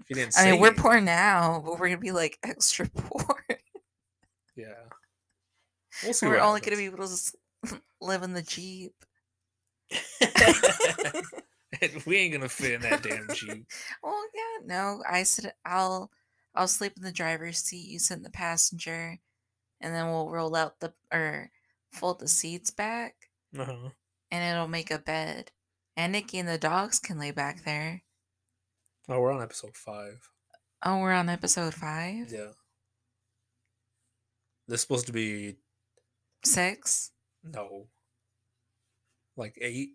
If you didn't I mean, we're poor now, but we're gonna be like extra poor. Yeah. We'll see. we're only gonna be able to live in the jeep. We ain't gonna fit in that damn jeep. Well, yeah, no, I said I'll I'll sleep in the driver's seat. You sit in the passenger, and then we'll roll out the or fold the seats back, Uh-huh. and it'll make a bed. And Nikki and the dogs can lay back there. Oh, we're on episode five. Oh, we're on episode five, Yeah. This is supposed to be six. no, like eight,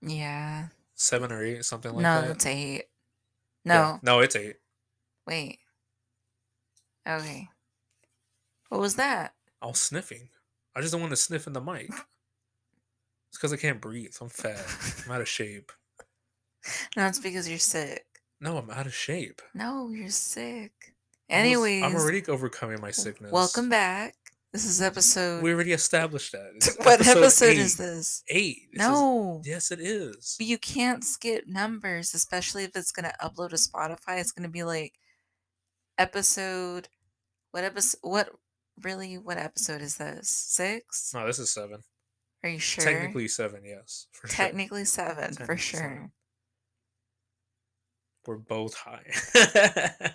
Yeah. seven or eight, something like that. no, that. that's eight. Yeah. No, no, it's eight. wait. Okay. What was that? I was sniffing. I just don't want to sniff in the mic. It's because I can't breathe. I'm fat. I'm out of shape. No, it's because you're sick. No, I'm out of shape. No, you're sick. Anyways, I'm already overcoming my sickness. Welcome back. This is episode. We already established that. It's what episode eight. is this? Eight. This is- No. yes, it is. But you can't skip numbers, especially if it's gonna upload to Spotify. It's gonna be like episode. What episode? What really? What episode is this? Six? No, this is seven. Are you sure? Technically seven, yes. For sure. Technically seven for sure. seven. We're both high.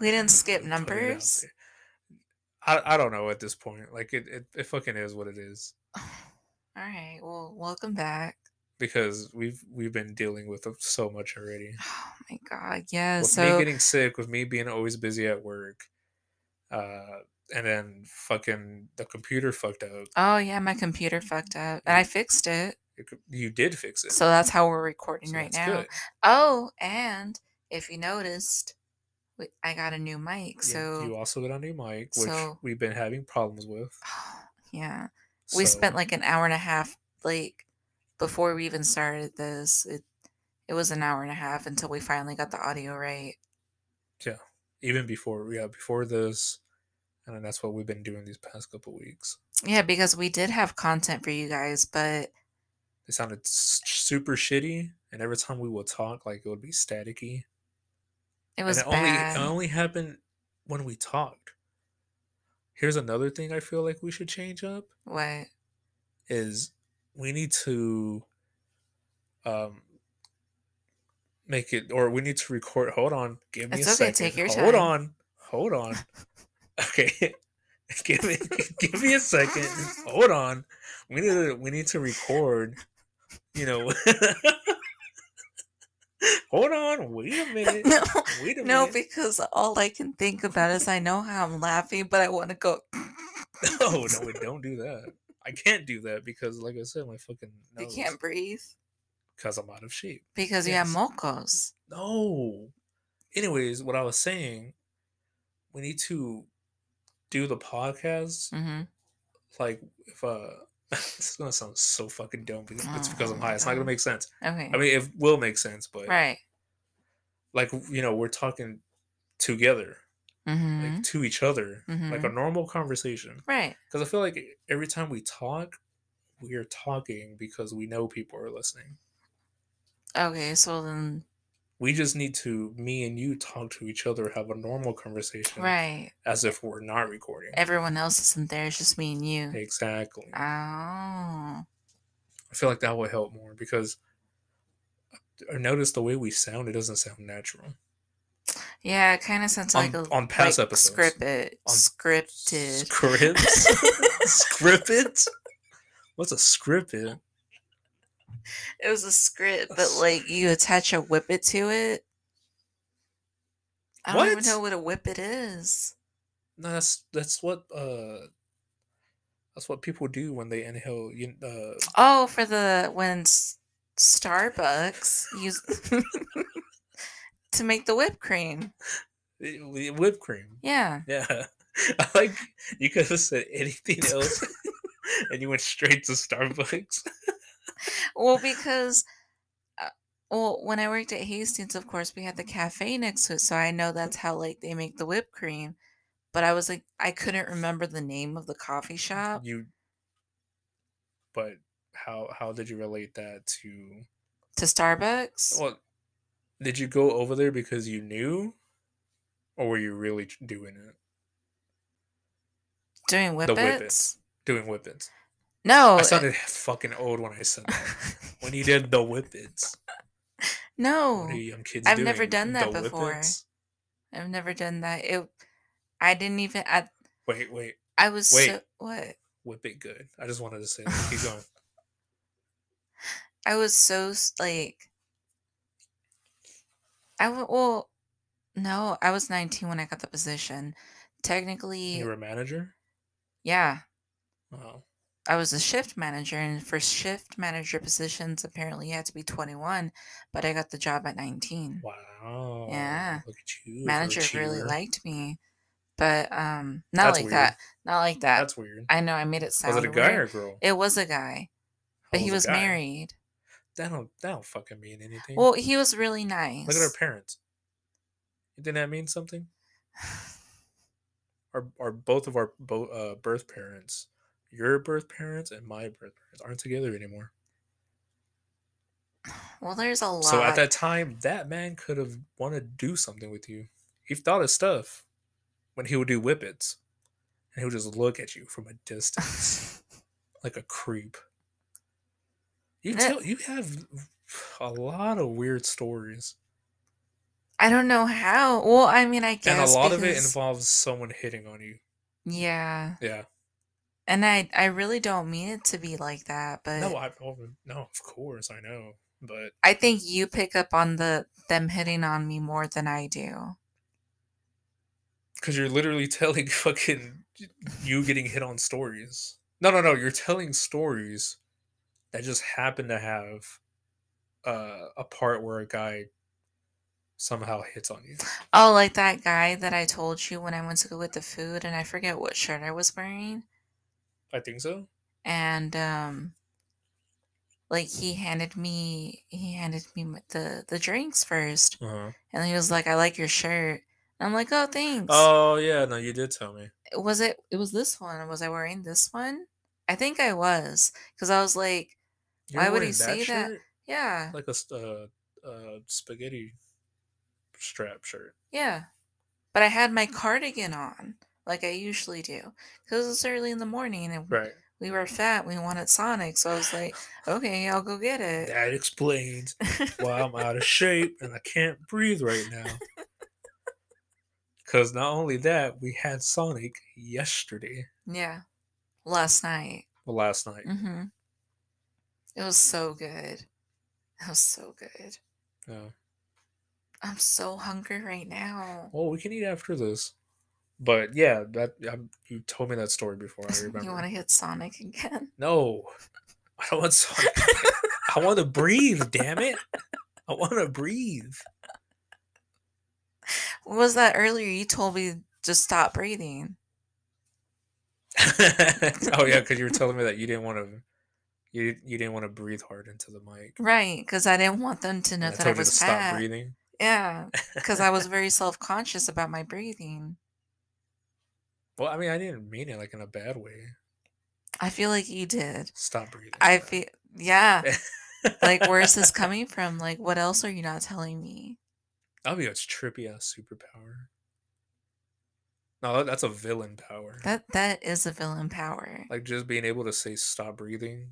We didn't skip Putting it out numbers. I, I don't know at this point. Like it, it, it fucking is what it is. All right. Well, welcome back. Because we've we've been dealing with so much already. Oh my god. Yeah. with so me getting sick, with me being always busy at work, uh, and then fucking the computer fucked up. Oh yeah, my computer fucked up, and I fixed it. You did fix it. So that's how we're recording so right now. good. Oh, and if you noticed, we, I got a new mic. So you also got a new mic, which so- we've been having problems with. yeah, we spent like an hour and a half like before we even started this. It it was an hour and a half until we finally got the audio right. Yeah, even before yeah before this, and that's what we've been doing these past couple weeks. Yeah, because we did have content for you guys, but It sounded super shitty, and every time we would talk, like it would be staticky. it was and it only bad. it only happened when we talked. Here's another thing I feel like we should change up what? is we need to um make it or we need to record hold on give me It's a okay, second take your hold time. on hold on okay give me give me a second hold on we need to we need to record you know hold on wait a minute no, wait a no, minute because all I can think about is I know how I'm laughing, but I want to go. no no wait, don't do that i can't do that because like i said my fucking You can't breathe because i'm out of shape because you have Yes. mocos. No. Anyways, what I was saying, we need to do the podcast Mm-hmm. like if uh this is gonna sound so fucking dumb because it's because I'm high. It's not gonna make sense. Okay. I mean it will make sense, but right. like you know, we're talking together, Mm-hmm. like to each other, like a Mhm. normal conversation. right. Because I feel like every time we talk, we are talking because we know people are listening. Okay. So then, We just need to, me and you, talk to each other, have a normal conversation, right. as if we're not recording. Everyone else isn't there. It's just me and you. Exactly. Oh. I feel like that would help more because I noticed the way we sound, it doesn't sound natural. Yeah, it kind of sounds On- like a on past like episodes. scripted, On scripted. Scripts? Scripted? What's a scripted? It was a script, but like you attach a whippet to it. I don't even know what a whippet is. No, that's that's what uh that's what people do when they inhale you uh Oh, for the when S- Starbucks use to make the whipped cream. whipped cream. Yeah. Yeah. I like you could have said anything else and you went straight to Starbucks. Well, because uh, well, when I worked at Hastings, of course, we had the cafe next to it, so I know that's how like they make the whipped cream. But I was like, I couldn't remember the name of the coffee shop you but how how did you relate that to to Starbucks. well Did you go over there because you knew, or were you really doing it? Doing The whippets? whippets. Doing whippets. No. I sounded fucking old when I said that. when you did the whippets. no. What are you young kids I've doing? never done that The before. whippets? I've never done that. It. I didn't even. I. Wait, wait. I was Wait. so what? Whip it good. I just wanted to say that. Keep going. I was so like. I w- well, no, I was 19 when I got the position. Technically, You were a manager? yeah, Oh. I was a shift manager, and for shift manager positions, apparently you had to be 21, but I got the job at 19. Wow. Yeah. Look at you. Manager really liked me, but um, not That's like weird. that. Not like that. That's weird. I know I made it sound Was it a guy weird. or a girl? It was a guy, but How he was guy? married. That don't that don't fucking mean anything. Well, he was really nice. Look at our parents. Didn't that mean something? Our, our both of our bo- uh, birth parents, your birth parents and my birth parents, aren't together anymore. well, there's a lot. So at that time, that man could have wanted to do something with you. He thought of stuff when he would do whippets, and he would just look at you from a distance like a creep. You tell you have a lot of weird stories, I don't know how. Well, I mean, I guess and a lot of it involves someone hitting on you. Yeah, Yeah. And I I really don't mean it to be like that, but No, I oh, no, of course I know, but I think you pick up on the them hitting on me more than I do. because you're literally telling fucking you getting hit on stories. No, no, no, you're telling stories that just happen to have uh, a part where a guy somehow hits on you. Oh, like that guy that I told you when I went to go get the food, and I forget what shirt I was wearing. I think so. and um like he handed me he handed me the the drinks first Uh-huh. and he was like i like your shirt and i'm like oh thanks Oh yeah, no, you did tell me. was it it was this one was i wearing this one i think i was because i was like You Why would he wearing say that? yeah Like a uh, uh, spaghetti strap shirt. yeah but i had my cardigan on like i usually do because it's early in the morning and Right. we were fat we wanted sonic so i was like okay i'll go get it That explains why I'm out of shape and I can't breathe right now. Because not only that, we had Sonic yesterday, yeah last night well, last night. Mm-hmm. It was so good. It was so good. Yeah. I'm so hungry right now. Well, we can eat after this. But yeah, that um, you told me that story before. I remember. you want to hit Sonic again? No, I don't want Sonic. I want to breathe. Damn it! I want to breathe. What was that earlier? You told me to stop breathing. oh yeah, because you were telling me that you didn't want to. You, you didn't want to breathe hard into the mic. Right, because I didn't want them to And know I that I told you to was stop breathing. Yeah, because I was very self conscious about my breathing. Well, I mean, I didn't mean it like in a bad way. I feel like you did. Stop breathing. I feel, yeah. Like, where's this coming from? Like, what else are you not telling me? That'll be a trippy ass superpower. No, that- that's a villain power. That that is a villain power. like just being able to say stop breathing.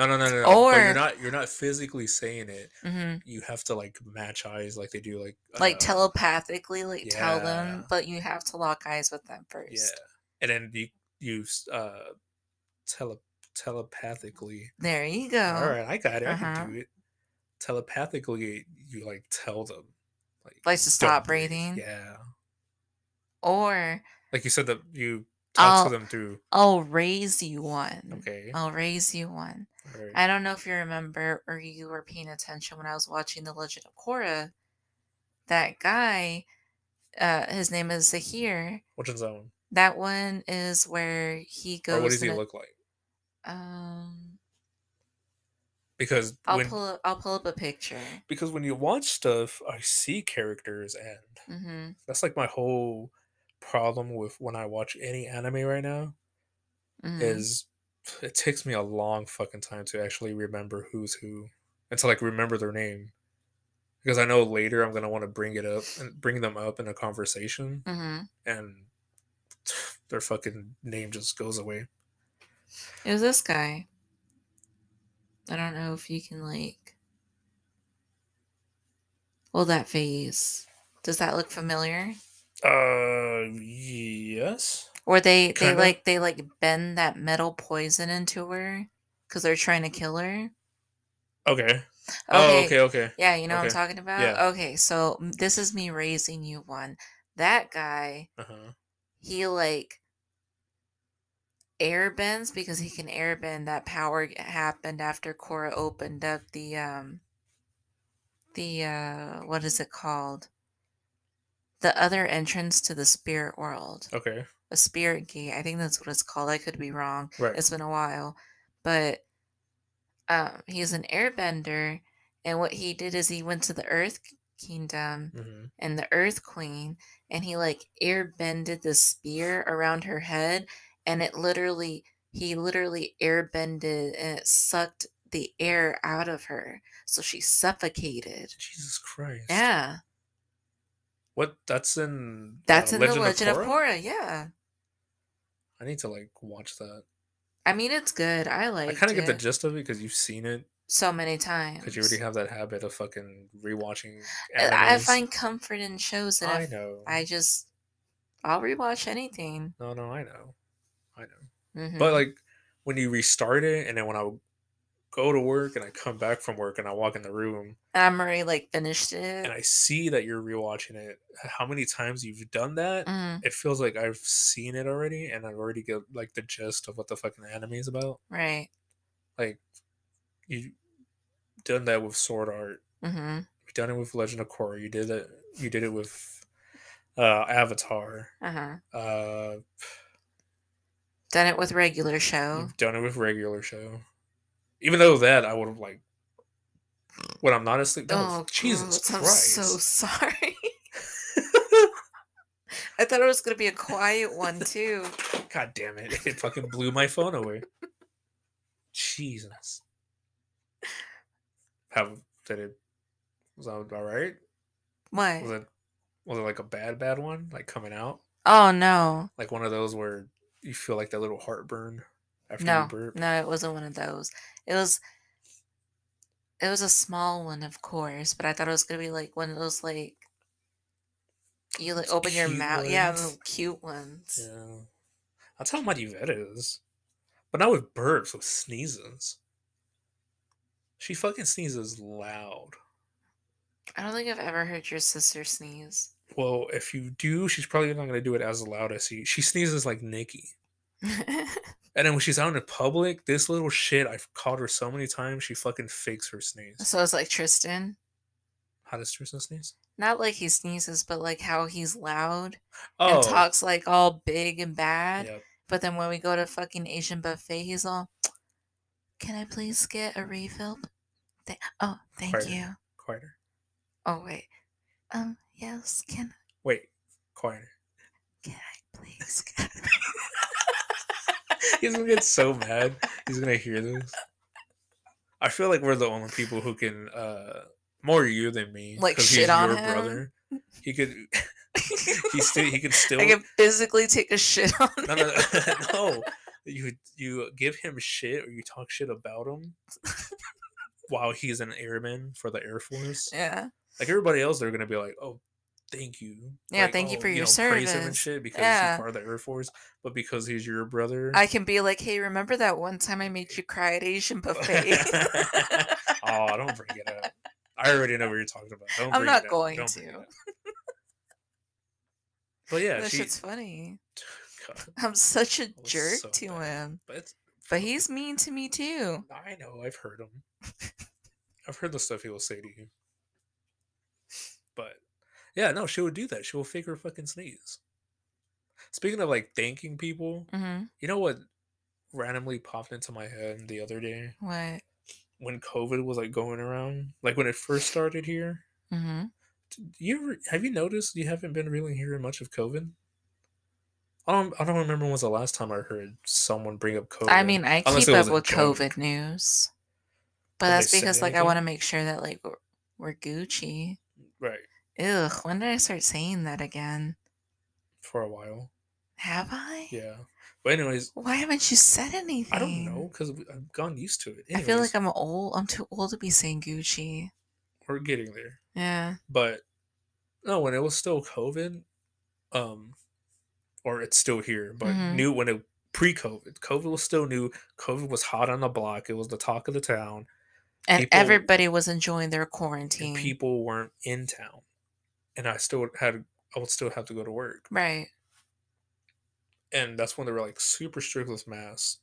No, no, no, no. no. but you're not you're not physically saying it. hmm You have to like match eyes like they do like Like uh, telepathically, like tell them, but you have to lock eyes with them first. Yeah. And then you you uh tele telepathically. There you go. All right, I got it. I Uh-huh. can do it. Telepathically you like tell them like Like to stop breathe." breathing. Yeah. Or Like you said that you talk I'll- to them through I'll raise you one. okay. I'll raise you one. Right. I don't know if you remember or you were paying attention when I was watching The Legend of Korra. That guy, uh, his name is Zahir. Which one's that one? That one is where he goes. Or what does he a- look like? Um, Because I'll when pull. Up, I'll pull up a picture. because when you watch stuff, I see characters, and hmm that's like my whole problem with when I watch any anime right now. hmm Is it takes me a long fucking time to actually remember who's who, and to like remember their name. because I know later I'm gonna want to bring it up and bring them up in a conversation, hmm and their fucking name just goes away. It was this guy. I don't know if you can like. Well, that face. Does that look familiar? Uh, yes. Or they they Kinda. like they like bend that metal poison into her because they're trying to kill her. Okay. Oh, okay, okay. Yeah, you know what I'm Okay. talking about? Yeah. Okay, so m- this is me raising you one. That guy, Uh huh. he like air bends because he can air bend. That power g- happened after Korra opened up the um the uh what is it called? The other entrance to the spirit world. Okay. A spirit gate. I think that's what it's called. I could be wrong. Right. It's been a while. But um he's an airbender and what he did is he went to the earth kingdom hmm and the earth queen and he like airbended the spear around her head and it literally he literally airbended and it sucked the air out of her so she suffocated Jesus Christ. yeah What? That's in. that's uh, in the legend of korra? yeah I need to like watch that. i mean it's good i like I kind of get the gist of it because you've seen it. so many times Because you already have that habit of fucking rewatching. I- I find comfort in shows and I know. I just I'll rewatch anything. No, no, I know. I know. Mhm. But like when you restart it, and then when I go to work and I come back from work and I walk in the room I'm already like finished it. and I see that you're rewatching it, how many times you've done that? Mhm. It feels like I've seen it already, and I've already get like the gist of what the fucking anime is about. Right. Like you done that with Sword Art. Mm-hmm. You've done it with Legend of Korra. You did it. You did it with uh, Avatar. Uh huh. Uh, Done it with regular show. You've done it with regular show. Even though that I would have like when I'm not asleep. that was- Oh, Jesus gross. I'm Christ! so sorry. I thought it was gonna be a quiet one too. God damn it! It fucking blew my phone away. Jesus. How did it? Was that all right? What? Was it? Was it like a bad, bad one? Like coming out? Oh no, Like one of those where you feel like that little heartburn after no, you burp? no! It wasn't one of those. It was. It was a small one, of course, but I thought it was gonna be like one of those like. You like open your cute mouth, yeah, the cute ones. Yeah. That's how Yvette is. But not with burps, with sneezes. She fucking sneezes loud. I don't think I've ever heard your sister sneeze. Well, if you do, she's probably not gonna do it as loud as she. She sneezes like Nikki. And then when she's out in public, this little shit, I've called her so many times, she fucking fakes her sneeze. so it's like Tristan. How does Tristan sneeze? Not like he sneezes, but like how he's loud Oh, and talks like all big and bad. yep. But then when we go to fucking Asian buffet, he's all, "Can I please get a refill?" Th- oh, thank Quieter. you. Quieter. Oh wait, um, yes. Can Wait, quieter. can I please? Get... He's gonna get so mad. He's gonna hear this. I feel like we're the only people who can, uh, more you than me. Like shit on your him? He could, he still, he could still. I can physically take a shit on no, him. no, no, no. You you give him shit or you talk shit about him while he's an airman for the Air Force. Yeah, Like everybody else, they're gonna be like, "Oh, thank you." Yeah, Like, thank you oh, for your know, Praise him and service. shit because Yeah. he's part of the Air Force, but because he's your brother. I can be like, "Hey, remember that one time I made you cry at Asian buffet?" oh, don't bring it up. I already know what you're talking about. Don't I'm not going to. But yeah, that she. shit's funny. God, I'm such a jerk so to bad. him, but but he's mean to me too. I know. I've heard him. I've heard the stuff he will say to you. But yeah, no, she would do that. She will fake her fucking sneeze. Speaking of like thanking people, Mm-hmm. you know what randomly popped into my head the other day What? when COVID was like going around, like when it first started here. Mm-hmm. You ever have you noticed you haven't been really hearing much of COVID? I don't. I don't remember when was the last time I heard someone bring up COVID. I mean, I unless keep up with joke. COVID news, but Did that's because like I want to make sure that like we're- We're Gucci. Right. Ugh, when did I start saying that again? For a while. Have I? Yeah. But anyways, Why haven't you said anything? I don't know because I've gotten used to it. I feel like I'm old. I'm too old to be saying Gucci. we're getting there. Yeah. But no, when it was still COVID, um, or it's still here, but Mhm. new when it pre-COVID, COVID was still new. COVID was hot on the block. It was the talk of the town. And People- everybody was enjoying their quarantine. people weren't in town and i still had i would still have to go to work right. and that's when they were like super strict with masks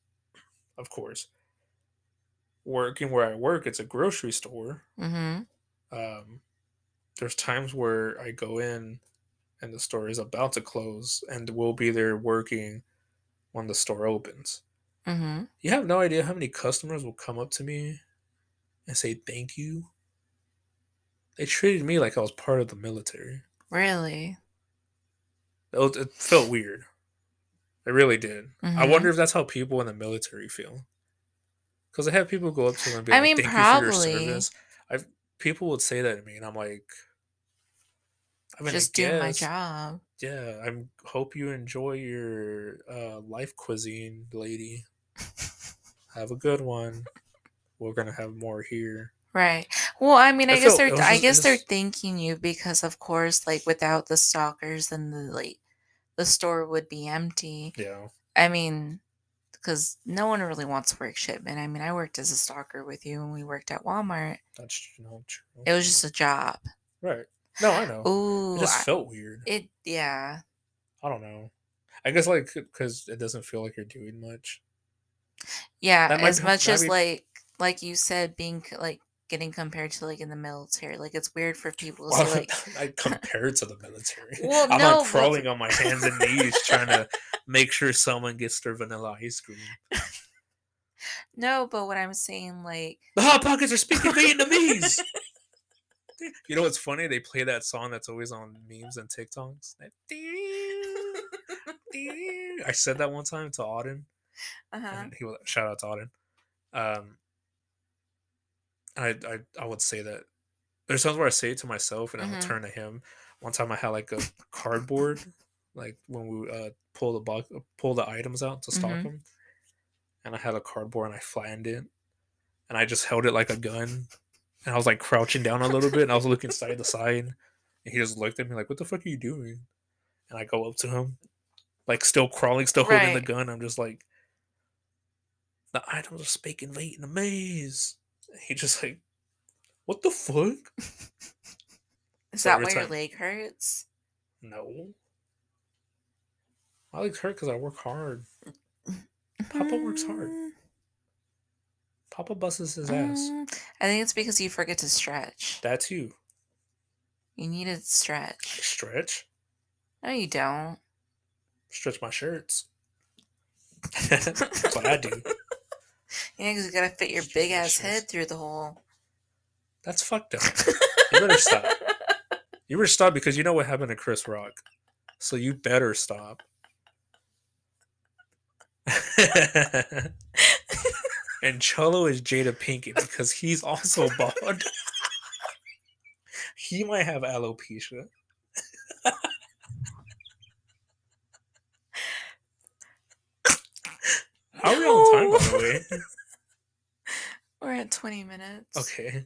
of course working where i work it's a grocery store Mm-hmm. um, there's times where i go in and the store is about to close and we'll be there working when the store opens Mm-hmm. you have no idea how many customers will come up to me and say thank you they treated me like i was part of the military Really? It, it felt weird. It really did. I Mhm. wonder if that's how people in the military feel. Because I have people go up to them and be I like, mean, "Thank you for your service." I've people would say that to me, and I'm like, I mean, Just I doing my job. Yeah, I hope you enjoy your uh, life cuisine, lady. Have a good one. We're gonna have more here. Right. Well, I mean, I, I guess felt- they're I just- guess they're thanking you because, of course, like without the stalkers, then the like the store would be empty. Yeah, I mean, because no one really wants to work shipment. I mean, I worked as a stalker with you when we worked at Walmart. that's not true. It was just a job. right. No, I know. Ooh, it just I- felt weird. it yeah. I don't know. I guess like because it doesn't feel like you're doing much. Yeah, as be- much as be- like like you said, being like getting compared to like in the military, like it's weird for people to Well, say like I compared to the military. Well, I'm no, not but- crawling on my hands and knees trying to make sure someone gets their vanilla ice cream. no, but what I'm saying like The hot pockets are speaking Vietnamese. you know what's funny? They play that song that's always on memes and TikToks. I said that one time to Auden. uh-huh. and he was shout out to Auden. Um, I, I I would say that there's times where I say it to myself and I Mhm. would turn to him. One time I had like a cardboard, like when we uh pull the box, pull the items out to stock Mhm. them, and I had a cardboard and I flattened it, and I just held it like a gun, and I was like crouching down a little bit, and I was looking side to side, and he just looked at me like, "What the fuck are you doing?" And I go up to him, like still crawling, still holding the gun. I'm just like, the items are speaking Vietnamese. And he just like, what the fuck? Is So that why your leg hurts? No. My legs hurt because I work hard. Papa works hard. Papa busts his ass. mm, I think it's because you forget to stretch. That's you. You need to stretch. stretch. No, you don't. Stretch my shirts. That's what I do. Yeah, because you gotta fit your big ass head through the hole. That's fucked up. You better stop. You better stop because you know what happened to Chris Rock. So you better stop. and Cholo is Jada Pinkett because he's also bald. he might have alopecia. How are we on time, by the way? Oh. We're at 20 minutes. Okay.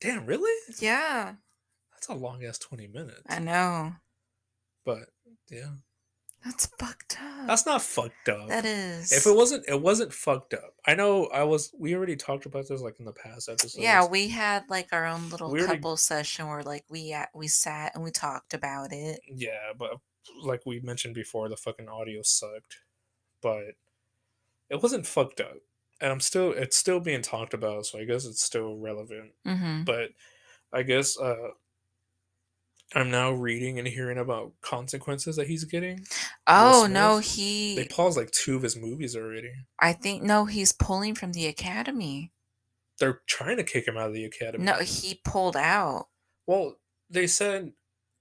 Damn, really? Yeah, That's a long ass 20 minutes. I know. But yeah. That's fucked up. That's not fucked up. that is. If it wasn't it wasn't fucked up. I know I was we already talked about this like in the past episodes. yeah, we had like our own little We already- couple session where like we at, we sat and we talked about it. Yeah, but like we mentioned before, the fucking audio sucked. But it wasn't fucked up. And I'm still it's still being talked about, so I guess it's still relevant. Mm-hmm. But I guess uh I'm now reading and hearing about consequences that he's getting. Oh no, he. They paused like two of his movies already. I think no, he's pulling from the academy. They're trying to kick him out of the academy. No, he pulled out. Well, they said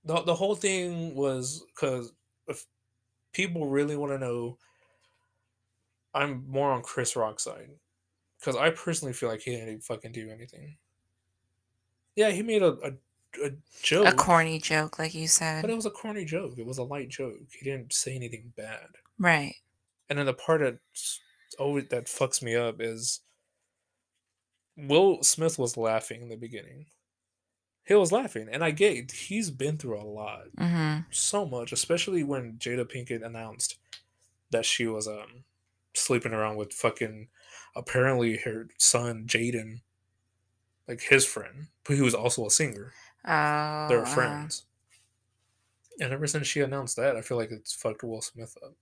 the the whole thing was because if people really want to know, I'm more on Chris Rock's side because I personally feel like he didn't fucking do anything. Yeah, he made a a, a joke. A corny joke, like you said, But it was a corny joke. It was a light joke. He didn't say anything bad. Right. And then the part that always that fucks me up is Will Smith was laughing in the beginning. He was laughing, and I get he's been through a lot, Mm-hmm. so much, especially when Jada Pinkett announced that she was um sleeping around with fucking apparently her son Jaden, like his friend, but he was also a singer. Oh. They were uh, friends. And ever since she announced that, I feel like it's fucked Will Smith up.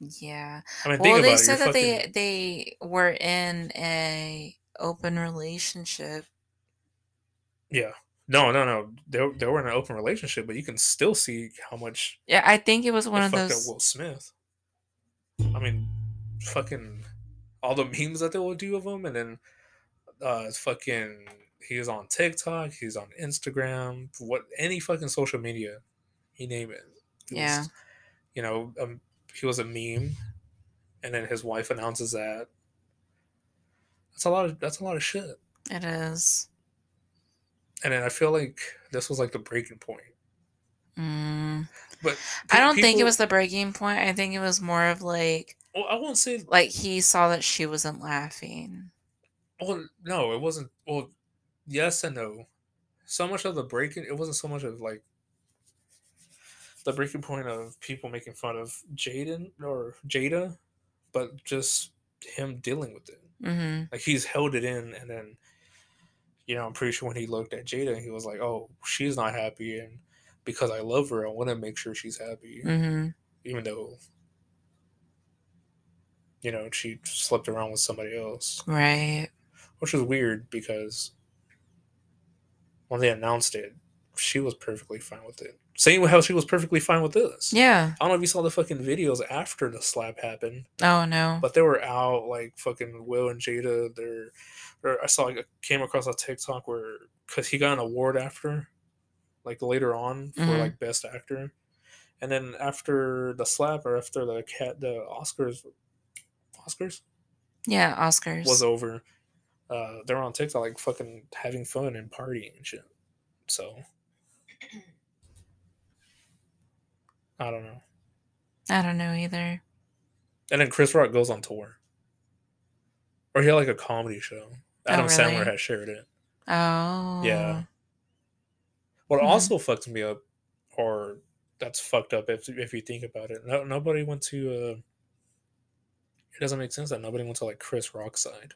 yeah. I mean, Well, they it. said that they fucking, they were in a open relationship. yeah. No, no, no. They, they were in an open relationship, but you can still see how much Yeah, I think it was one of fucked those. Will Smith. I mean, fucking all the memes that they will do of him, and then uh, fucking he's on TikTok, he's on Instagram, what any fucking social media, you name it. Was- Yeah. you know, um, he was a meme, and then his wife announces that. That's a lot of that's a lot of shit. It is. And then I feel like this was like the breaking point. Mm. But I don't think it was the breaking point. I think it was more of like Well, I won't say like he saw that she wasn't laughing. Well, no, it wasn't. Well, yes and no. So much of the breaking, it wasn't so much of like the breaking point of people making fun of Jaden or Jada, but just him dealing with it. Mm-hmm. Like he's held it in, and then, you know, I'm pretty sure when he looked at Jada, he was like, "Oh, she's not happy," and because I love her, I want to make sure she's happy, Mm-hmm. even though, you know, she slept around with somebody else. Right. which is weird because when they announced it, she was perfectly fine with it. Same with how she was perfectly fine with this. Yeah. I don't know if you saw the fucking videos after the slap happened, Oh no. but they were out like fucking Will and Jada. They're, or I saw like came across a TikTok where because he got an award after, like later on for Mhm. like best actor, and then after the slap or after the cat the Oscars, Oscars yeah. Oscars. was over, uh, they were on TikTok like fucking having fun and partying and shit. So I don't know. I don't know either. And then Chris Rock goes on tour, or he had like a comedy show. Adam really? Sandler has shared it. Oh. Yeah. What Mhm. also fucked me up, or that's fucked up if if you think about it. No, nobody went to. Uh, it doesn't make sense that nobody went to like Chris Rock's side.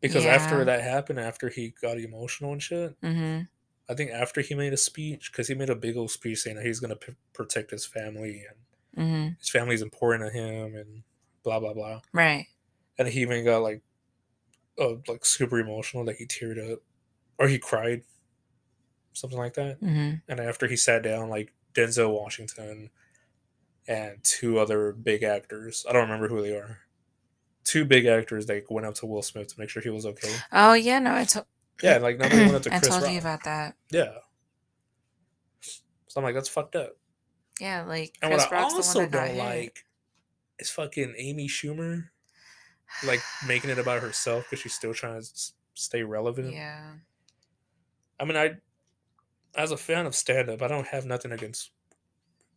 Because Yeah. after that happened, after he got emotional and shit, Mm-hmm. I think after he made a speech, because he made a big old speech saying that he's gonna p- protect his family and Mm-hmm. his family's important to him and blah blah blah. Right. And he even got like, uh, like super emotional that he teared up, or he cried, something like that. Mm-hmm. And after he sat down, like Denzel Washington and two other big actors, I don't remember who they are. Two big actors, that went up to Will Smith to make sure he was okay. Oh yeah. No, I told. Yeah, like nobody went up to I Chris told Rock. you about that. yeah. So I'm like, that's fucked up. Yeah, like And Chris what I Rock's also one that got don't like is fucking Amy Schumer, like making it about herself because she's still trying to stay relevant. Yeah. I mean, I, as a fan of stand up, I don't have nothing against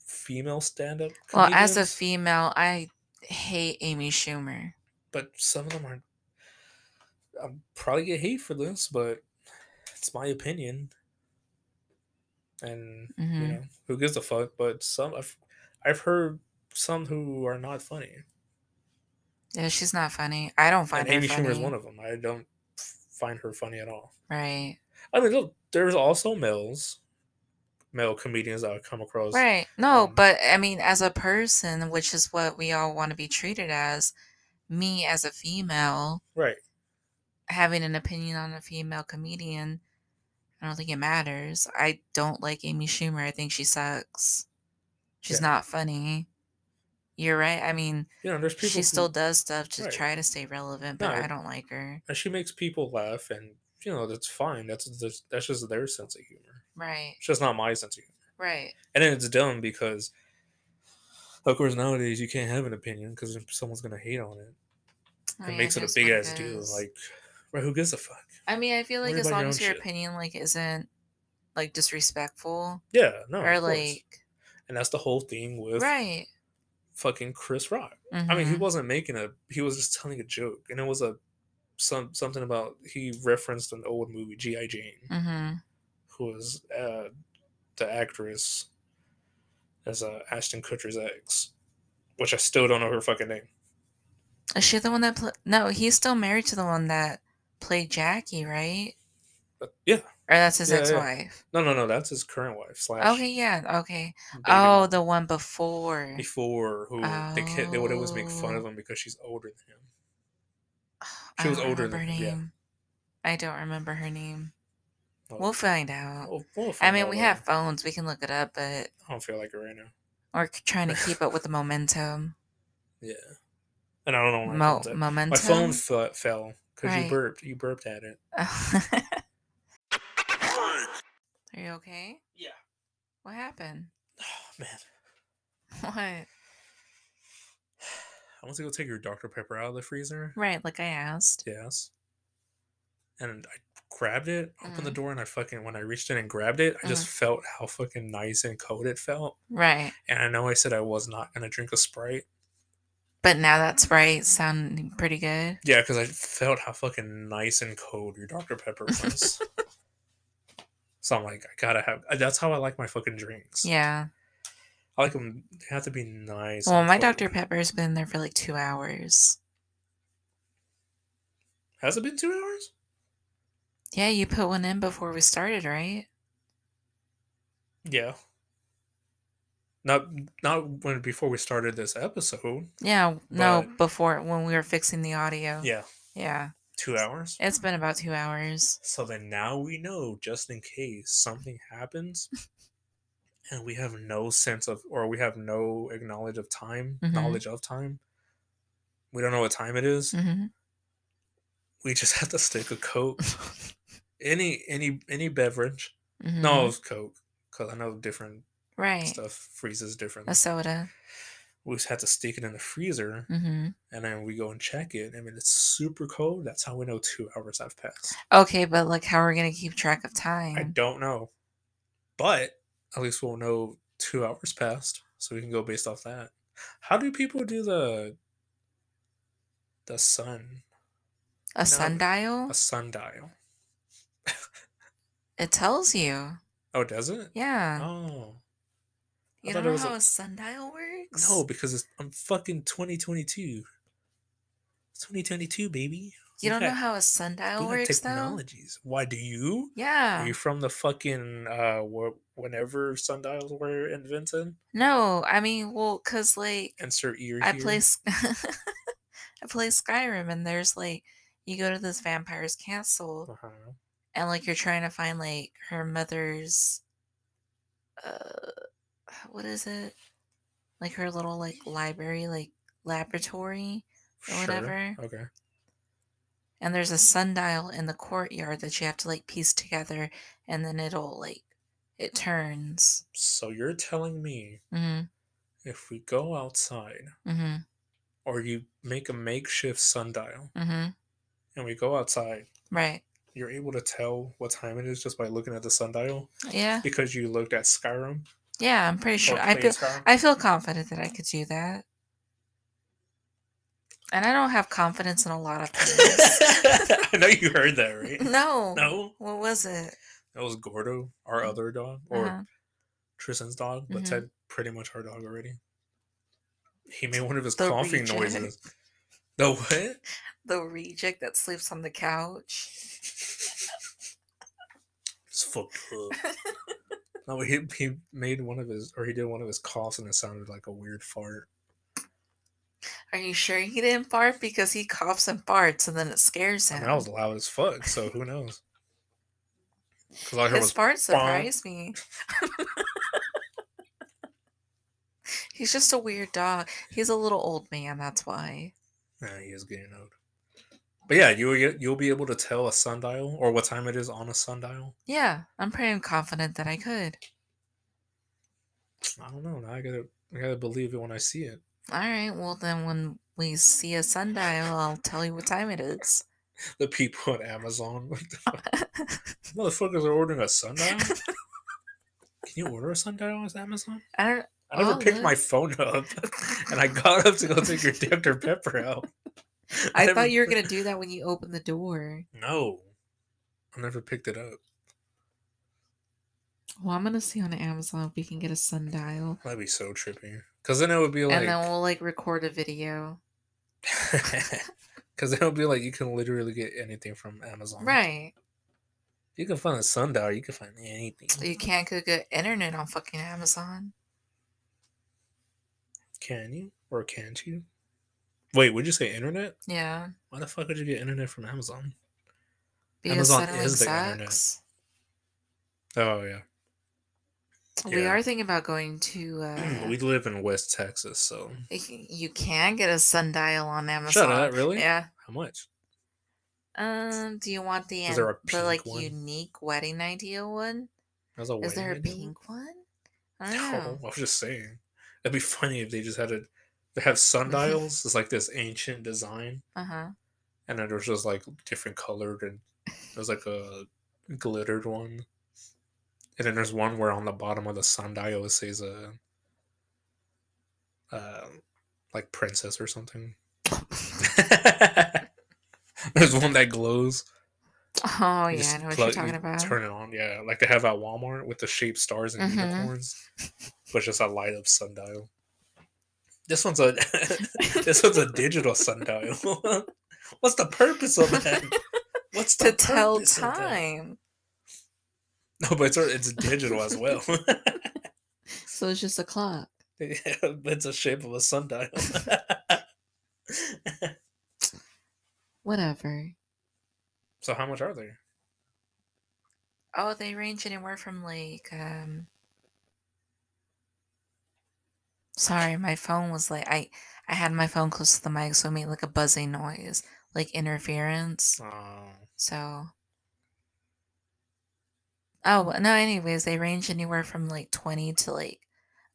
female stand up. Well, as a female, I hate Amy Schumer. but some of them are. I'll probably get hate for this, but it's my opinion. And you Mhm. know who gives a fuck? But some I've, I've heard some who are not funny. Yeah, she's not funny. I don't find and Amy funny. Schumer is one of them. I don't find her funny at all. Right. I mean, look, there's also males, male comedians that I've come across. Right. No, um, but I mean, as a person, which is what we all want to be treated as, me as a female, Right. having an opinion on a female comedian, I don't think it matters. I don't like Amy Schumer. I think she sucks. She's Yeah. not funny. You're right. I mean, You know, there's people. she who- still does stuff to Right. try to stay relevant, but No, I don't like her. and she makes people laugh, and you know that's fine. That's that's, that's just their sense of humor. Right. It's just not my sense of humor. Right. And then it's dumb because, of course, nowadays you can't have an opinion because someone's gonna hate on it. I It mean, makes it a big ass deal. Like, right? Who gives a fuck? I mean, I feel like Worry as about your long as your shit. opinion like isn't like disrespectful Yeah, no, or like and that's the whole thing with right. fucking Chris Rock. I mean, he Mhm. wasn't making a he was just telling a joke, and it was a some something about he referenced an old movie, G.I. Jane, Mhm. Who was uh, the actress as uh, Ashton Kutcher's ex, which I still don't know her fucking name. Is she the one that pla No, he's still married to the one that played Jackie, right? But yeah, Or that's his Yeah, yeah. ex-wife. no, no, no, that's his current wife slash. Okay, yeah, okay. baby Oh, the one before. before who they ca- they would always make fun of Oh. him because she's older than him. I She was don't older than her him, yeah. name. I don't remember her name. Well, We'll find out. we'll- we'll I find mean, out we later. have phones. We can look it up, but I don't feel like it right now. we're c- trying to keep up with the momentum. Yeah, and I don't know where my Mo- phone's at. momentum. My phone f- fell because Right. you burped. You burped at it. Are you okay? Yeah. What happened? Oh man, What? I want to go take your Dr Pepper out of the freezer. Right, like I asked. Yes. And I grabbed it, opened the Mhm. door, and I fucking when I reached in and grabbed it, I just felt how fucking nice and cold it felt. Right. And I know I said I was not gonna drink a Sprite. But now that Sprite sounding pretty good. Yeah, because I felt how fucking nice and cold your Dr Pepper was. so I'm like, I gotta have. That's how I like my fucking drinks. Yeah. I like them. They have to be nice. Well, my cold. Dr. Pepper's been there for like two hours. Has it been two hours? Yeah, you put one in before we started, right? Yeah. Not not when before we started this episode. Yeah, no, before when we were fixing the audio. Yeah, Yeah. two hours. It's been about two hours. So then now we know, just in case something happens, and we have no sense of, or we have no acknowledge of time, Mhm. knowledge of time. We don't know what time it is. hmm We just have to stick a Coke, any any any beverage. Mhm. No, it's Coke, because I know different Right. stuff freezes different. A soda. We just have to stick it in the freezer, hmm and then we go and check it. I mean, it's super cold. That's how we know two hours have passed. Okay, but like how are we gonna keep track of time? I don't know, but at least we'll know two hours passed, so we can go based off that. How do people do the the sun A no, sundial? a sundial? It tells you. Oh, does it? Yeah. Oh I you don't it know was how a sundial works? no, because it's, I'm fucking 2022. 2022, baby. You don't know how a sundial works though? technologies. Why do you? Yeah. Are you from the fucking uh wh- whenever sundials were invented? No, I mean, well, cause like Insert ear I here. play, I play Skyrim, and there's like you go to this vampire's castle, Uh-huh. And like you're trying to find like her mother's, uh, what is it? Like her little like library, like laboratory, or whatever. Okay. and there's a sundial in the courtyard that you have to like piece together, and then it'll like it turns. So you're telling me Mm-hmm. if we go outside Mm-hmm. or you make a makeshift sundial Mm-hmm. and we go outside, Right. You're able to tell what time it is just by looking at the sundial Yeah. because you looked at Skyrim Yeah. I'm pretty sure. I feel. Skyrim. I feel confident that I could do that. And I don't have confidence in a lot of things. I know you heard that, right? no. No, What was it? that was Gordo, our other dog, or Uh-huh. Tristan's dog, but Mhm. said pretty much our dog already. He made one of his The coughing reject. noises. The what? The reject that sleeps on the couch. It's fucked up. No, he he made one of his, or he did one of his coughs, and it sounded like a weird fart. Are you sure he didn't fart? Because he coughs and farts, and then it scares I him. mean, I was loud as fuck, so who knows? I His was, farts surprised me. He's just a weird dog. He's a little old man, that's why. Nah, he is getting old. But yeah, you you'll be able to tell a sundial or what time it is on a sundial. Yeah, I'm pretty confident that I could. I don't know. Now I gotta I gotta believe it when I see it. All right, well then when we see a sundial, I'll tell you what time it is. the people at Amazon. What the fuck? Motherfuckers are ordering a sundial. Can you order a sundial on Amazon? I don't. I never Oh, picked my phone up, and I got up to go take your Dr Pepper out. I never thought you were gonna do that when you opened the door. No, I never picked it up. Well, I'm gonna see on Amazon if we can get a sundial, That'd be so trippy. Because then it would be like, and then we'll like record a video. because then it would be like you can literally get anything from Amazon. Right. You can find a sundial. You can find anything. You can't go get internet on fucking Amazon. Can you or can't you? Wait, would you say internet? Yeah. Why the fuck would you get internet from Amazon? Because Amazon is the internet. Oh yeah, We Yeah. are thinking about going to. Uh, we live in West Texas, so you can get a sundial on Amazon. shut up. Really? Yeah. How much? Um. Do you want the Is there the like one? unique wedding idea one? That's a Is there a wedding pink one? I don't No, know. I was just saying. It'd be funny if they just had a. They have sundials. it's like this ancient design, Uh huh. and then there's just like different colored, and there's like a glittered one, and then there's one where on the bottom of the sundial it says a, uh, like princess or something. there's one that glows. Oh You yeah, I know what plug- you're talking you about. Turn it on, yeah, like they have at Walmart with the shaped stars and Mhm. unicorns, but just a light up sundial. This one's a this one's a digital sundial. What's the purpose of that? What's the to tell purpose of that? time. No, but it's it's digital as well. So it's just a clock. Yeah, it's a shape of a sundial. Whatever. So how much are they? Oh, they range anywhere from like um Sorry, my phone was like I I had my phone close to the mic so it made like a buzzing noise, like interference. Oh, So Oh, no, anyways, they range anywhere from like 20 to like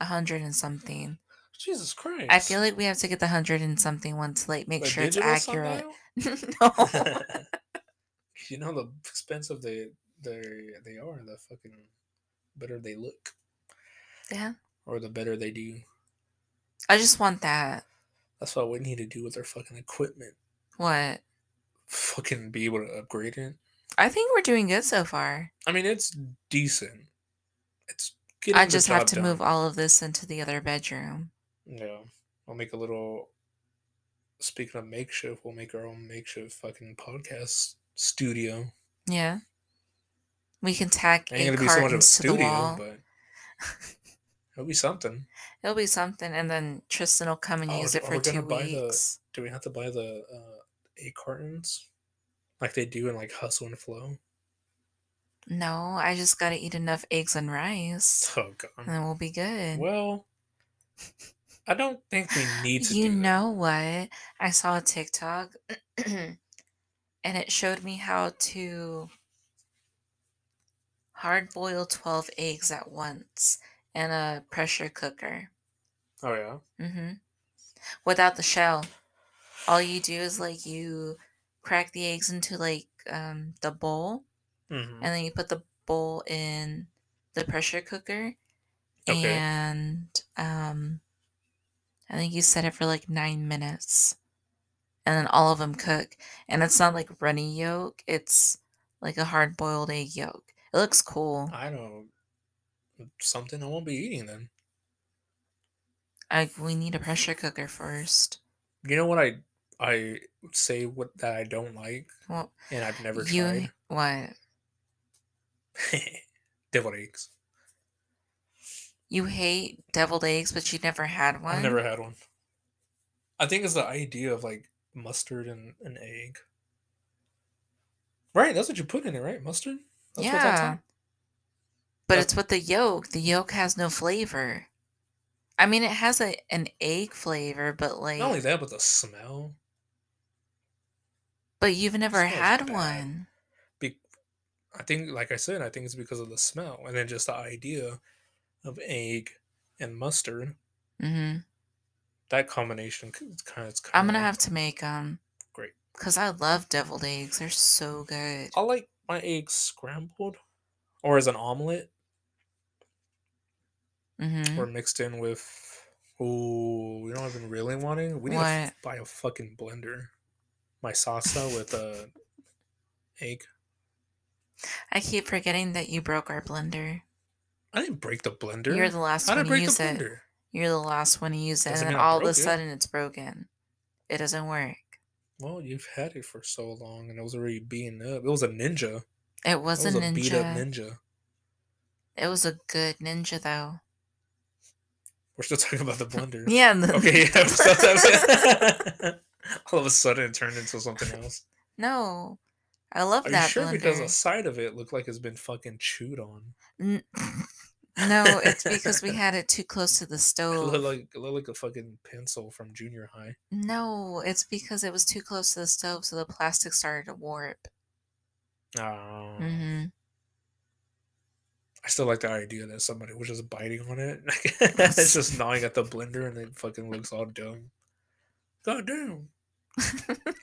a 100 and something. Jesus Christ! I feel like we have to get the 100 and something one to like make The sure it's accurate. no. you know the expensive they they they are, the fucking better they look, Yeah. or the better they do. I just want that. That's what we need to do with our fucking equipment. What? Fucking be able to upgrade it. I think we're doing good so far. I mean, it's decent. It's getting I just have to done. move all of this into the other bedroom. Yeah, I'll make a little. Speaking of makeshift, we'll make our own makeshift fucking podcast studio. Yeah. We can tack Ain't be so much of a cartons to the wall. but it'll be something. It'll be something, and then Tristan will come and Oh, use it for two buy the- weeks. Do we have to buy the uh, egg cartons like they do in like Hustle and Flow? No, I just gotta eat enough eggs and rice, Oh god. and then we'll be good. Well, I don't think we need to. you know what? I saw a TikTok, and it showed me how to hard boil 12 eggs at once in a pressure cooker. Oh yeah. hmm Without the shell. All you do is like you crack the eggs into like um, the bowl, hmm and then you put the bowl in the pressure cooker, Okay. and um, I think you set it for like nine minutes, and then all of them cook. And it's not like runny yolk; it's like a hard boiled egg yolk. It looks cool. I don't. Something I won't be eating then. I we need a pressure cooker first. You know what I I say what that I don't like, Well, and I've never you tried what? deviled eggs. You hate deviled eggs, but you never had one. I've never had one. I think it's the idea of like mustard and an egg. Right, that's what you put in it, right? Mustard. That's yeah, but it's with the yolk. The yolk has no flavor. I mean, it has a an egg flavor, but like, Not only that, but the smell. but you've never had bad. one. Be- I think, like I said, I think it's because of the smell, and then just the idea of egg and mustard. hmm That combination, kind of. it's I'm gonna have to make um. Great. Cause I love deviled eggs. They're so good. I like my eggs scrambled or as an omelet Mm-hmm. or mixed in with. Ooh, you know what I've been really wanting? We need to What? buy a fucking blender. My salsa with a egg. I keep forgetting that you broke our blender. I didn't break the blender. You're the last How one I to break use the it. blender? You're the last one to use it, Doesn't and then mean I all of a broke it. sudden it's broken. It doesn't work. Well, you've had it for so long, and it was already beaten up. It was a ninja. It was, It was a a beat up ninja. ninja. It was a good ninja though. We're still talking about the blender. Yeah. the- Okay. Yeah. so that All of a sudden, it turned into something else. no, I love Are you that sure? blender. Because the side of it looked like it's been fucking chewed on. N- no, it's because we had it too close to the stove. looked like it looked like a fucking pencil from junior high. No, it's because it was too close to the stove, so the plastic started to warp. Oh. hmm I still like the idea that somebody was just biting on it. it's just gnawing at the blender, and it fucking looks all dumb. God damn.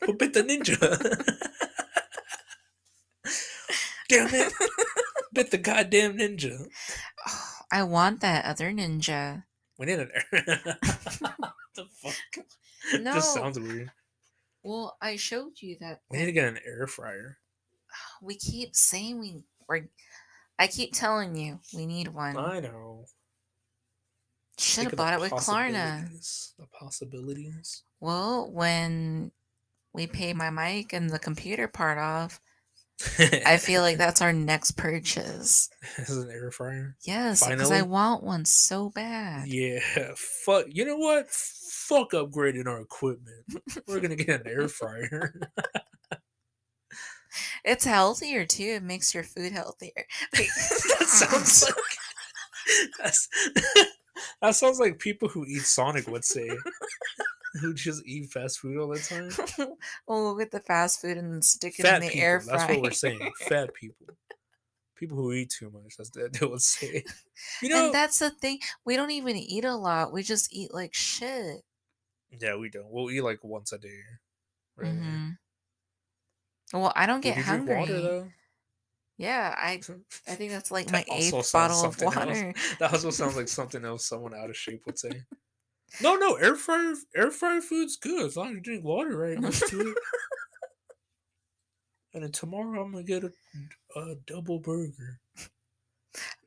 Who bit the ninja? Damn it. bit the goddamn ninja. Oh, I want that other ninja. We need an air. What the fuck? No. Just sounds weird. Well, I showed you that. We need to get an air fryer. We keep saying we we're. I keep telling you we need one. I know. Should have bought it with Klarna. The possibilities. Well, when we pay my mic and the computer part off, I feel like that's our next purchase. this is an air fryer. Yes, because I want one so bad. Yeah, fuck. You know what? Fuck upgrading our equipment. We're gonna get an air fryer. It's healthier too. It makes your food healthier. Wait, that sounds like that sounds like people who eat Sonic would say, who just eat fast food all the time. we'll get the fast food and stick it Fat in the people. air fryer. That's what we're saying. Fat people. People who eat too much. That's what they would say. You know. and that's the thing. We don't even eat a lot. We just eat like shit. yeah, we don't. We'll eat like once a day. Really. hmm Well, I don't get hungry. water? Yeah, I I think that's like my That also eighth bottle of something else. water. That also sounds like something else someone out of shape would say. No, no, air fryer air fryer food's good as long as you drink water right next to it. And then tomorrow I'm gonna get a, a double burger.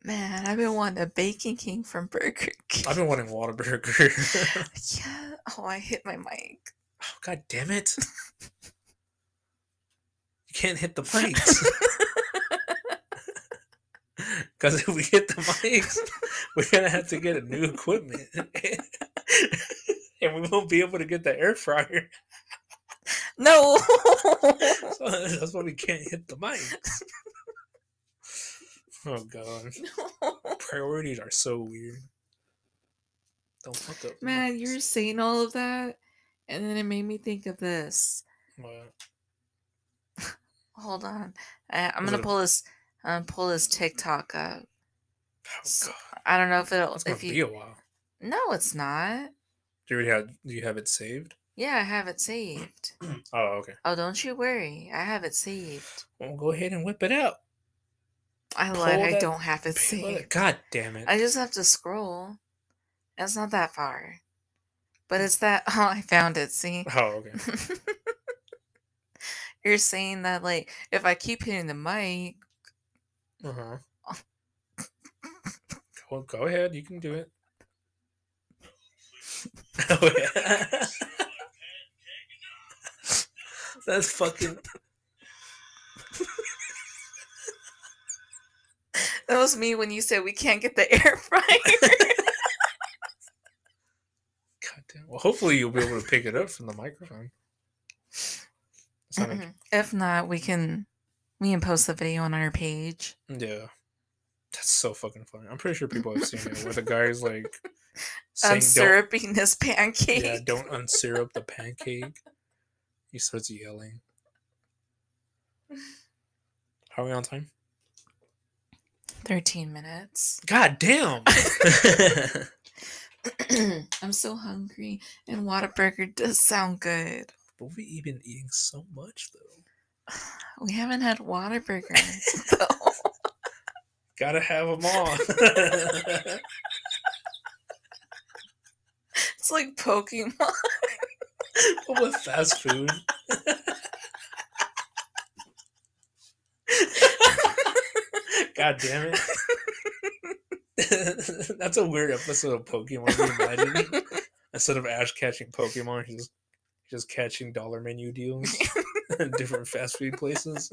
Man, I've been wanting a Bacon King from Burger King. I've been wanting Whataburger. yeah. Oh, I hit my mic. oh, God damn it! You can't hit the mics. Because if we hit the mics, we're gonna have to get a new equipment, and we won't be able to get the air fryer. No. So that's why we can't hit the mics. Oh god, priorities are so weird. Don't fuck up. Man, you're saying all of that, and then it made me think of this. What? Hold on, I, I'm gonna a- pull this. I'm pull this TikTok up. Oh god, I don't know if it'll. that's gonna If be you, a while. No, it's not. Do you have? Do you have it saved? Yeah, I have it saved. Oh, okay. Oh, don't you worry. I have it saved. Well, go ahead and whip it out. I Pull lied. I don't have it Pull it- God damn it! I just have to scroll. It's not that far. But it's that. Oh, I found it. See? Oh, okay. You're saying that, like, if I keep hitting the mic, Uh huh. Go, go ahead. You can do it. Oh, yeah. That's fucking. that was me when you said we can't get the air fryer. God damn. Well, hopefully you'll be able to pick it up from the microphone. Sounded- Mhm. if not, we can we can post the video on our page. yeah. That's so fucking funny. I'm pretty sure people have seen it where the guy's like saying, Unsyruping this pancake. yeah, don't unsyrup the pancake. He starts yelling. How are we on time? 13 minutes. God damn. I'm so hungry, and Whataburger does sound good. But we've been eating so much though. We haven't had Whataburger. though. Gotta have them on. it's like Pokemon. But with fast food. God damn it. That's a weird episode of Pokemon. Can you imagine? Instead of Ash catching Pokemon, he's just, just catching dollar menu deals in different fast food places.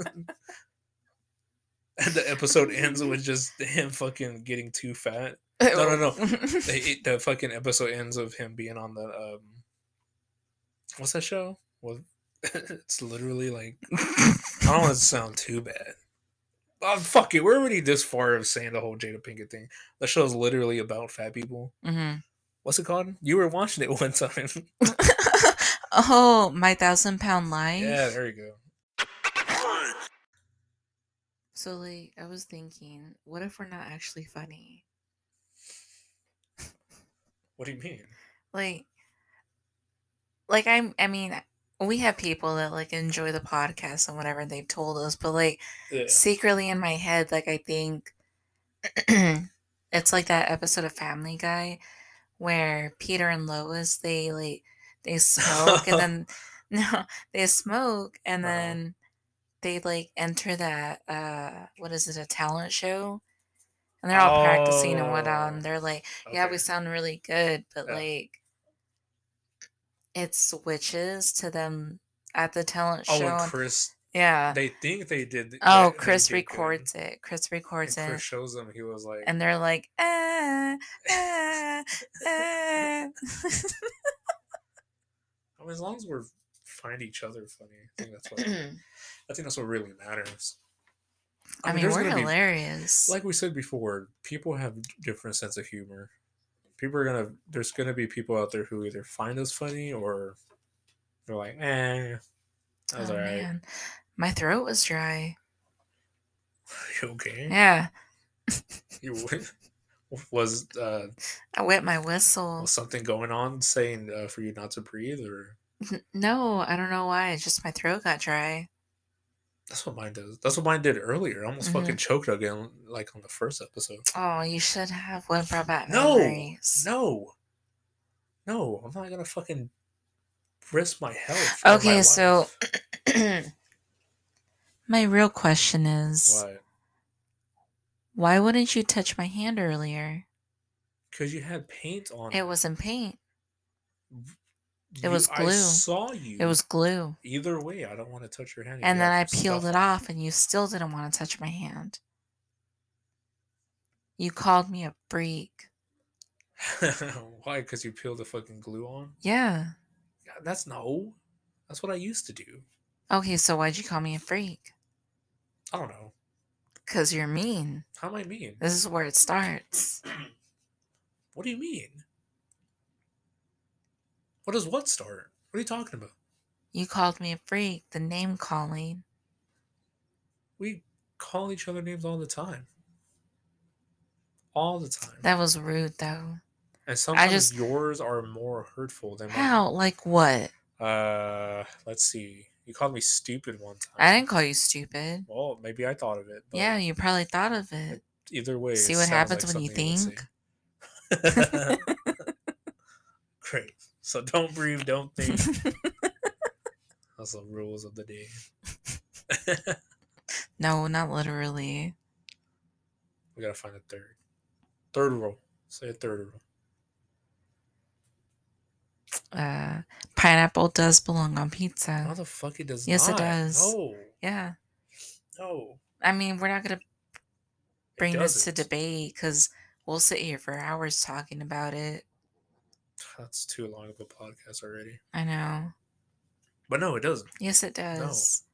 And the episode ends with just him fucking getting too fat. No, no, no. The, the fucking episode ends of him being on the um what's that show? Well it's literally like I don't want to sound too bad. Oh, fuck it. We're already this far of saying the whole Jada Pinkett thing. The show's literally about fat people. hmm What's it called? You were watching it one time. oh, my thousand pound life. yeah, there you go. So like I was thinking, what if we're not actually funny? What do you mean? Like like I'm I mean we have people that like enjoy the podcast and whatever they've told us, but like Yeah. secretly in my head, like I think it's like that episode of Family Guy where Peter and Lois they like they smoke and then no they smoke and Uh-huh. then they like enter that uh what is it a talent show and they're all practicing and whatnot Oh, and they're like yeah we sound really good but Yeah. like it switches to them at the talent Oh, show and and- Chris, yeah they think they did. oh they- they chris did good. records it chris And records it Chris shows them. He was like, and they're like ah, ah, ah. I mean, as long as we're find each other funny, I think that's what I think that's what really matters. i mean there's we're gonna be- hilarious like we said before, people have different sense of humor. People are gonna there's gonna be people out there who either find us funny or they're like, eh, that was oh alright. man my throat was dry You okay? yeah You was uh i wet my whistle was something going on saying uh, for you not to breathe or no i don't know why it's just my throat got dry that's what mine does. That's what mine did earlier. I almost Mhm. fucking choked again like on the first episode. oh you should have what brought back No, memories no, no. I'm not gonna fucking risk my health. or my okay so my real question is what? why wouldn't you touch my hand earlier Because you had paint on. It. It wasn't paint it You- was I glue. saw you. it was glue either way. I don't want to touch your hand. and then I peeled it off, and you still didn't want to touch my hand. You called me a freak. Why? Because you peeled the fucking glue on. Yeah. Yeah, That's no. That's what I used to do. Okay, so why'd you call me a freak? I don't know. Because you're mean. How am I mean? This is where it starts. What do you mean? What does what start? What are you talking about? You called me a freak, the name calling. We call each other names all the time. All the time. That was rude, though. and sometimes just- yours are more hurtful than mine. How? Like what? Uh, let's see. You called me stupid one time. I didn't call you stupid. Well, maybe I thought of it. But Yeah, you probably thought of it. Either way. See what happens like when you think. say. Great. So don't breathe, don't think. That's the rules of the day. no, not literally. We gotta find a third. Third rule. Say a third rule. Uh, pineapple does belong on pizza. How the fuck it does Yes, it does. No. Yeah. No. I mean, we're not to bring this to debate because we'll sit here for hours talking about it. That's too long of a podcast already. I know. But no, it doesn't. Yes, it does. No.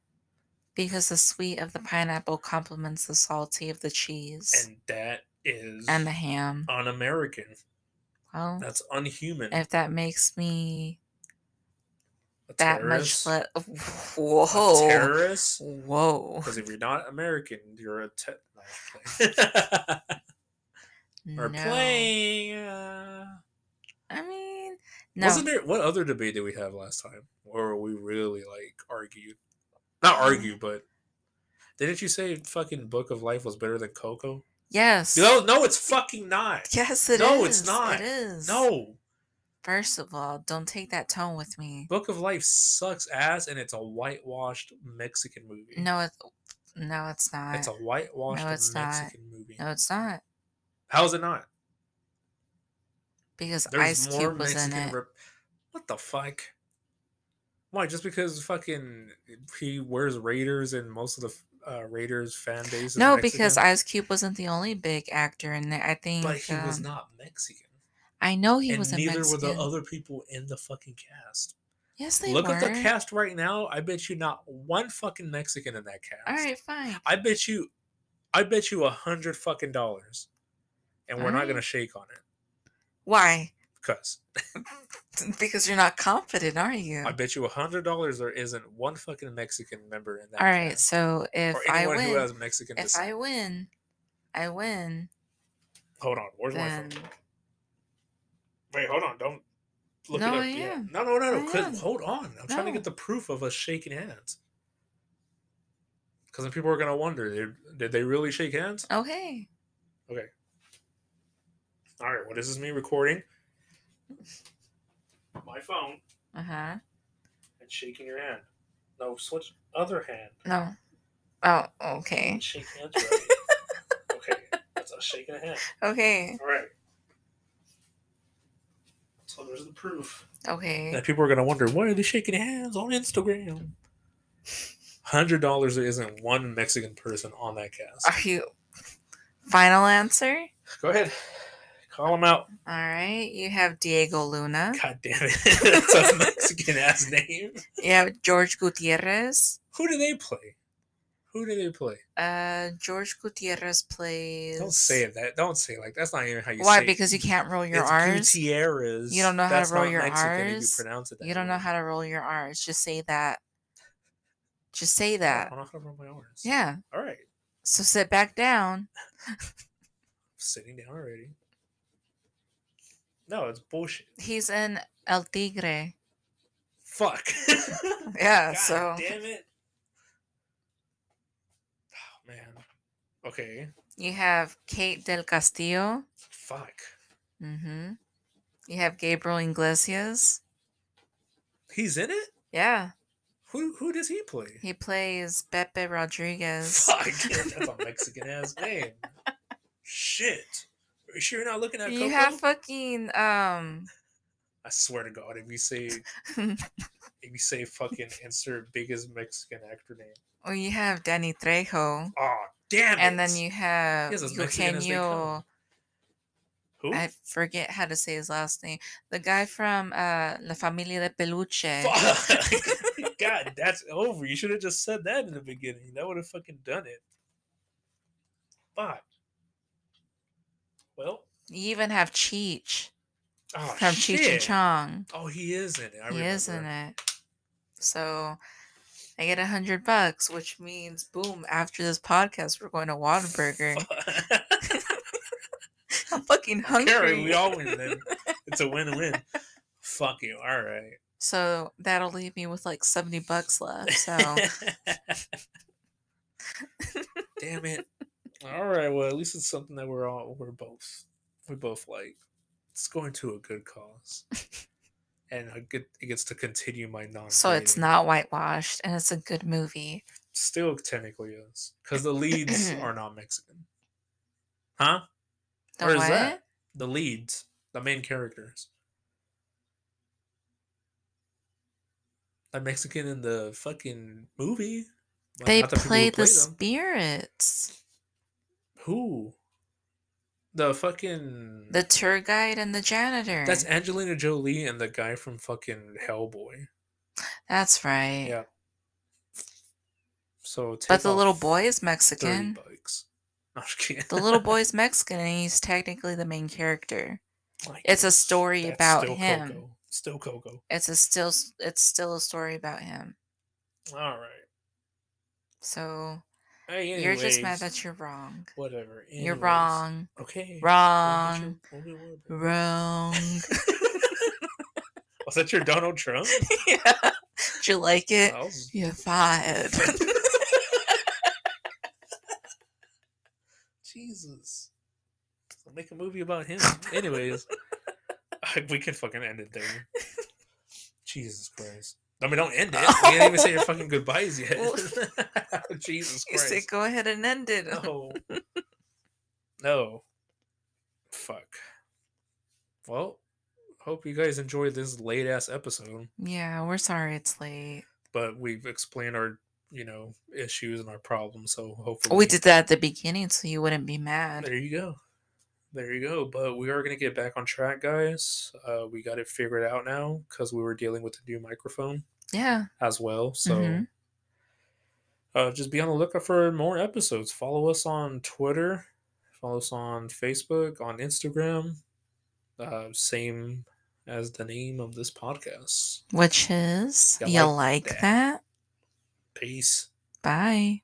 Because the sweet of the pineapple complements the salty of the cheese And that is and, the ham. un-American. Well, That's unhuman. if that makes me A that terrorist? much less. A Whoa. terrorist? Whoa. Because if you're not American, you're a te- no. No. playing. Uh, I mean, No. Wasn't there what other debate did we have last time where we really like argued? Not Um, argue, but didn't you say fucking Book of Life was better than Coco? yes. No, no, it's fucking not. Yes, it is. No, it's not. It is. No, First of all, don't take that tone with me. Book of Life sucks ass, and it's a whitewashed Mexican movie. No, it's no, it's not. it's a whitewashed No, it's not. Mexican movie. no, it's not. How is it not? Because There's Ice Cube was Mexican. in it. rep- what the fuck? Why? Just because fucking he wears Raiders and most of the uh, Raiders fan base is No, because Ice Cube wasn't the only big actor in it. I think. But he was um, not Mexican. I know he and was a neither Mexican. were the other people in the fucking cast. yes, they Look were. at the cast right now. I bet you not one fucking Mexican in that cast. All right, fine. I bet you, I bet you a hundred fucking dollars, and we're not gonna shake on it Why? because because you're not confident, are you? I bet you a hundred dollars there isn't one fucking Mexican member in that. All right, cast. so if or I anyone who win, has Mexican if descent. I win, I win. Hold on, where's my phone? Wait, hold on, don't look No, it up I yet. am. No, no, no, no. I 'cause- hold on, I'm trying to get the proof of us shaking hands. Because then people are gonna wonder, did, did they really shake hands? okay. Okay. All right. Well, this me recording my phone Uh huh. and shaking your hand. No, switch other hand. No. Oh, okay. Shake hands right. okay, that's us shaking a hand. Okay. All right. So there's the proof. Okay. And people are gonna wonder why are they shaking hands on Instagram? Hundred dollars there isn't one Mexican person on that cast. Are you final answer? Go ahead, call them out. All right. You have Diego Luna. God damn it, that's a Mexican ass name. You have George Gutierrez. Who do they play? Who do they play? Uh, George Gutierrez plays. Don't say it that. Don't say it like that's not even how you Why? say. it. Why? Because you can't roll your it's R's. Gutierrez. You don't know how to roll your Mexican Rs? You pronounce it. That You don't know how to roll your R's. Just say that. Just say that. I don't know how to roll my R's. Yeah. All right. So sit back down. Sitting down already. No, it's bullshit. He's in El Tigre. Fuck. Yeah. God so damn it. Oh man. Okay. you have Kate Del Castillo. Fuck. Mm-hmm. You have Gabriel Iglesias. He's in it. Yeah. Who who does he play? He plays Pepe Rodriguez. Fuck. That's a Mexican ass name. Shit. Are you sure you're not looking at Coco? You have fucking um I swear to God, if you say if you say fucking insert biggest Mexican actor name. well you have Danny Trejo. Oh damn it. And then you have He's as Mexican as Eugenio. Who? I forget how to say his last name. The guy from uh La Familia de Peluche. Fuck. God, that's over. You should have just said that in the beginning. That would have fucking done it. Fuck. Well, You even have Cheech oh, from Cheech and. Chong. Oh, he is in it. I he is in it. So I get a hundred bucks, which means boom, after this podcast we're going to Whataburger. I'm fucking hungry. Carrie, we all win then. It's a win-win. Fuck you. All right. So that'll leave me with like 70 bucks left. So Damn it. All right. Well, at least it's something that we're all we're both we both like. It's going to a good cause, and I get it gets to continue my non. so it's not whitewashed and it's a good movie. Still technically is because the leads are not Mexican. Huh? The Or is what? that? The leads, the main characters. The Mexican in the fucking movie. Like, They not the play the spirits. Who? The fucking. The tour guide and the janitor. That's Angelina Jolie and the guy from fucking Hellboy. That's right. Yeah. So take But the little boy is Mexican. No, I'm just kidding. The little boy is Mexican and he's technically the main character. It's a story about still him. Coco. Still Coco. It's a still it's still a story about him. All right. So Hey, you're just mad that you're wrong. whatever. You're wrong. Okay. Wrong. We'll get you- we'll get- Wrong. Was that your Donald Trump? yeah. Did you like it? You're fired. Jesus. I'll make a movie about him. Anyways, we can fucking end it there. Jesus Christ. I mean, don't end it. You didn't even say your fucking goodbyes yet. Well- Jesus you Christ. said go ahead and end it. No. no. Fuck. Well, hope you guys enjoyed this late ass episode, Yeah, we're sorry it's late. but we've explained our, you know, issues and our problems. So hopefully We did that at the beginning so you wouldn't be mad. There you go. There you go. But we are going to get back on track, guys. Uh, we got it figured out now because we were dealing with a new microphone Yeah. as well. So Mhm. uh, just be on the lookout for more episodes. Follow us on Twitter. Follow us on Facebook, on Instagram. Uh, same as the name of this podcast. Which is, You you like like that. that? Peace. Bye.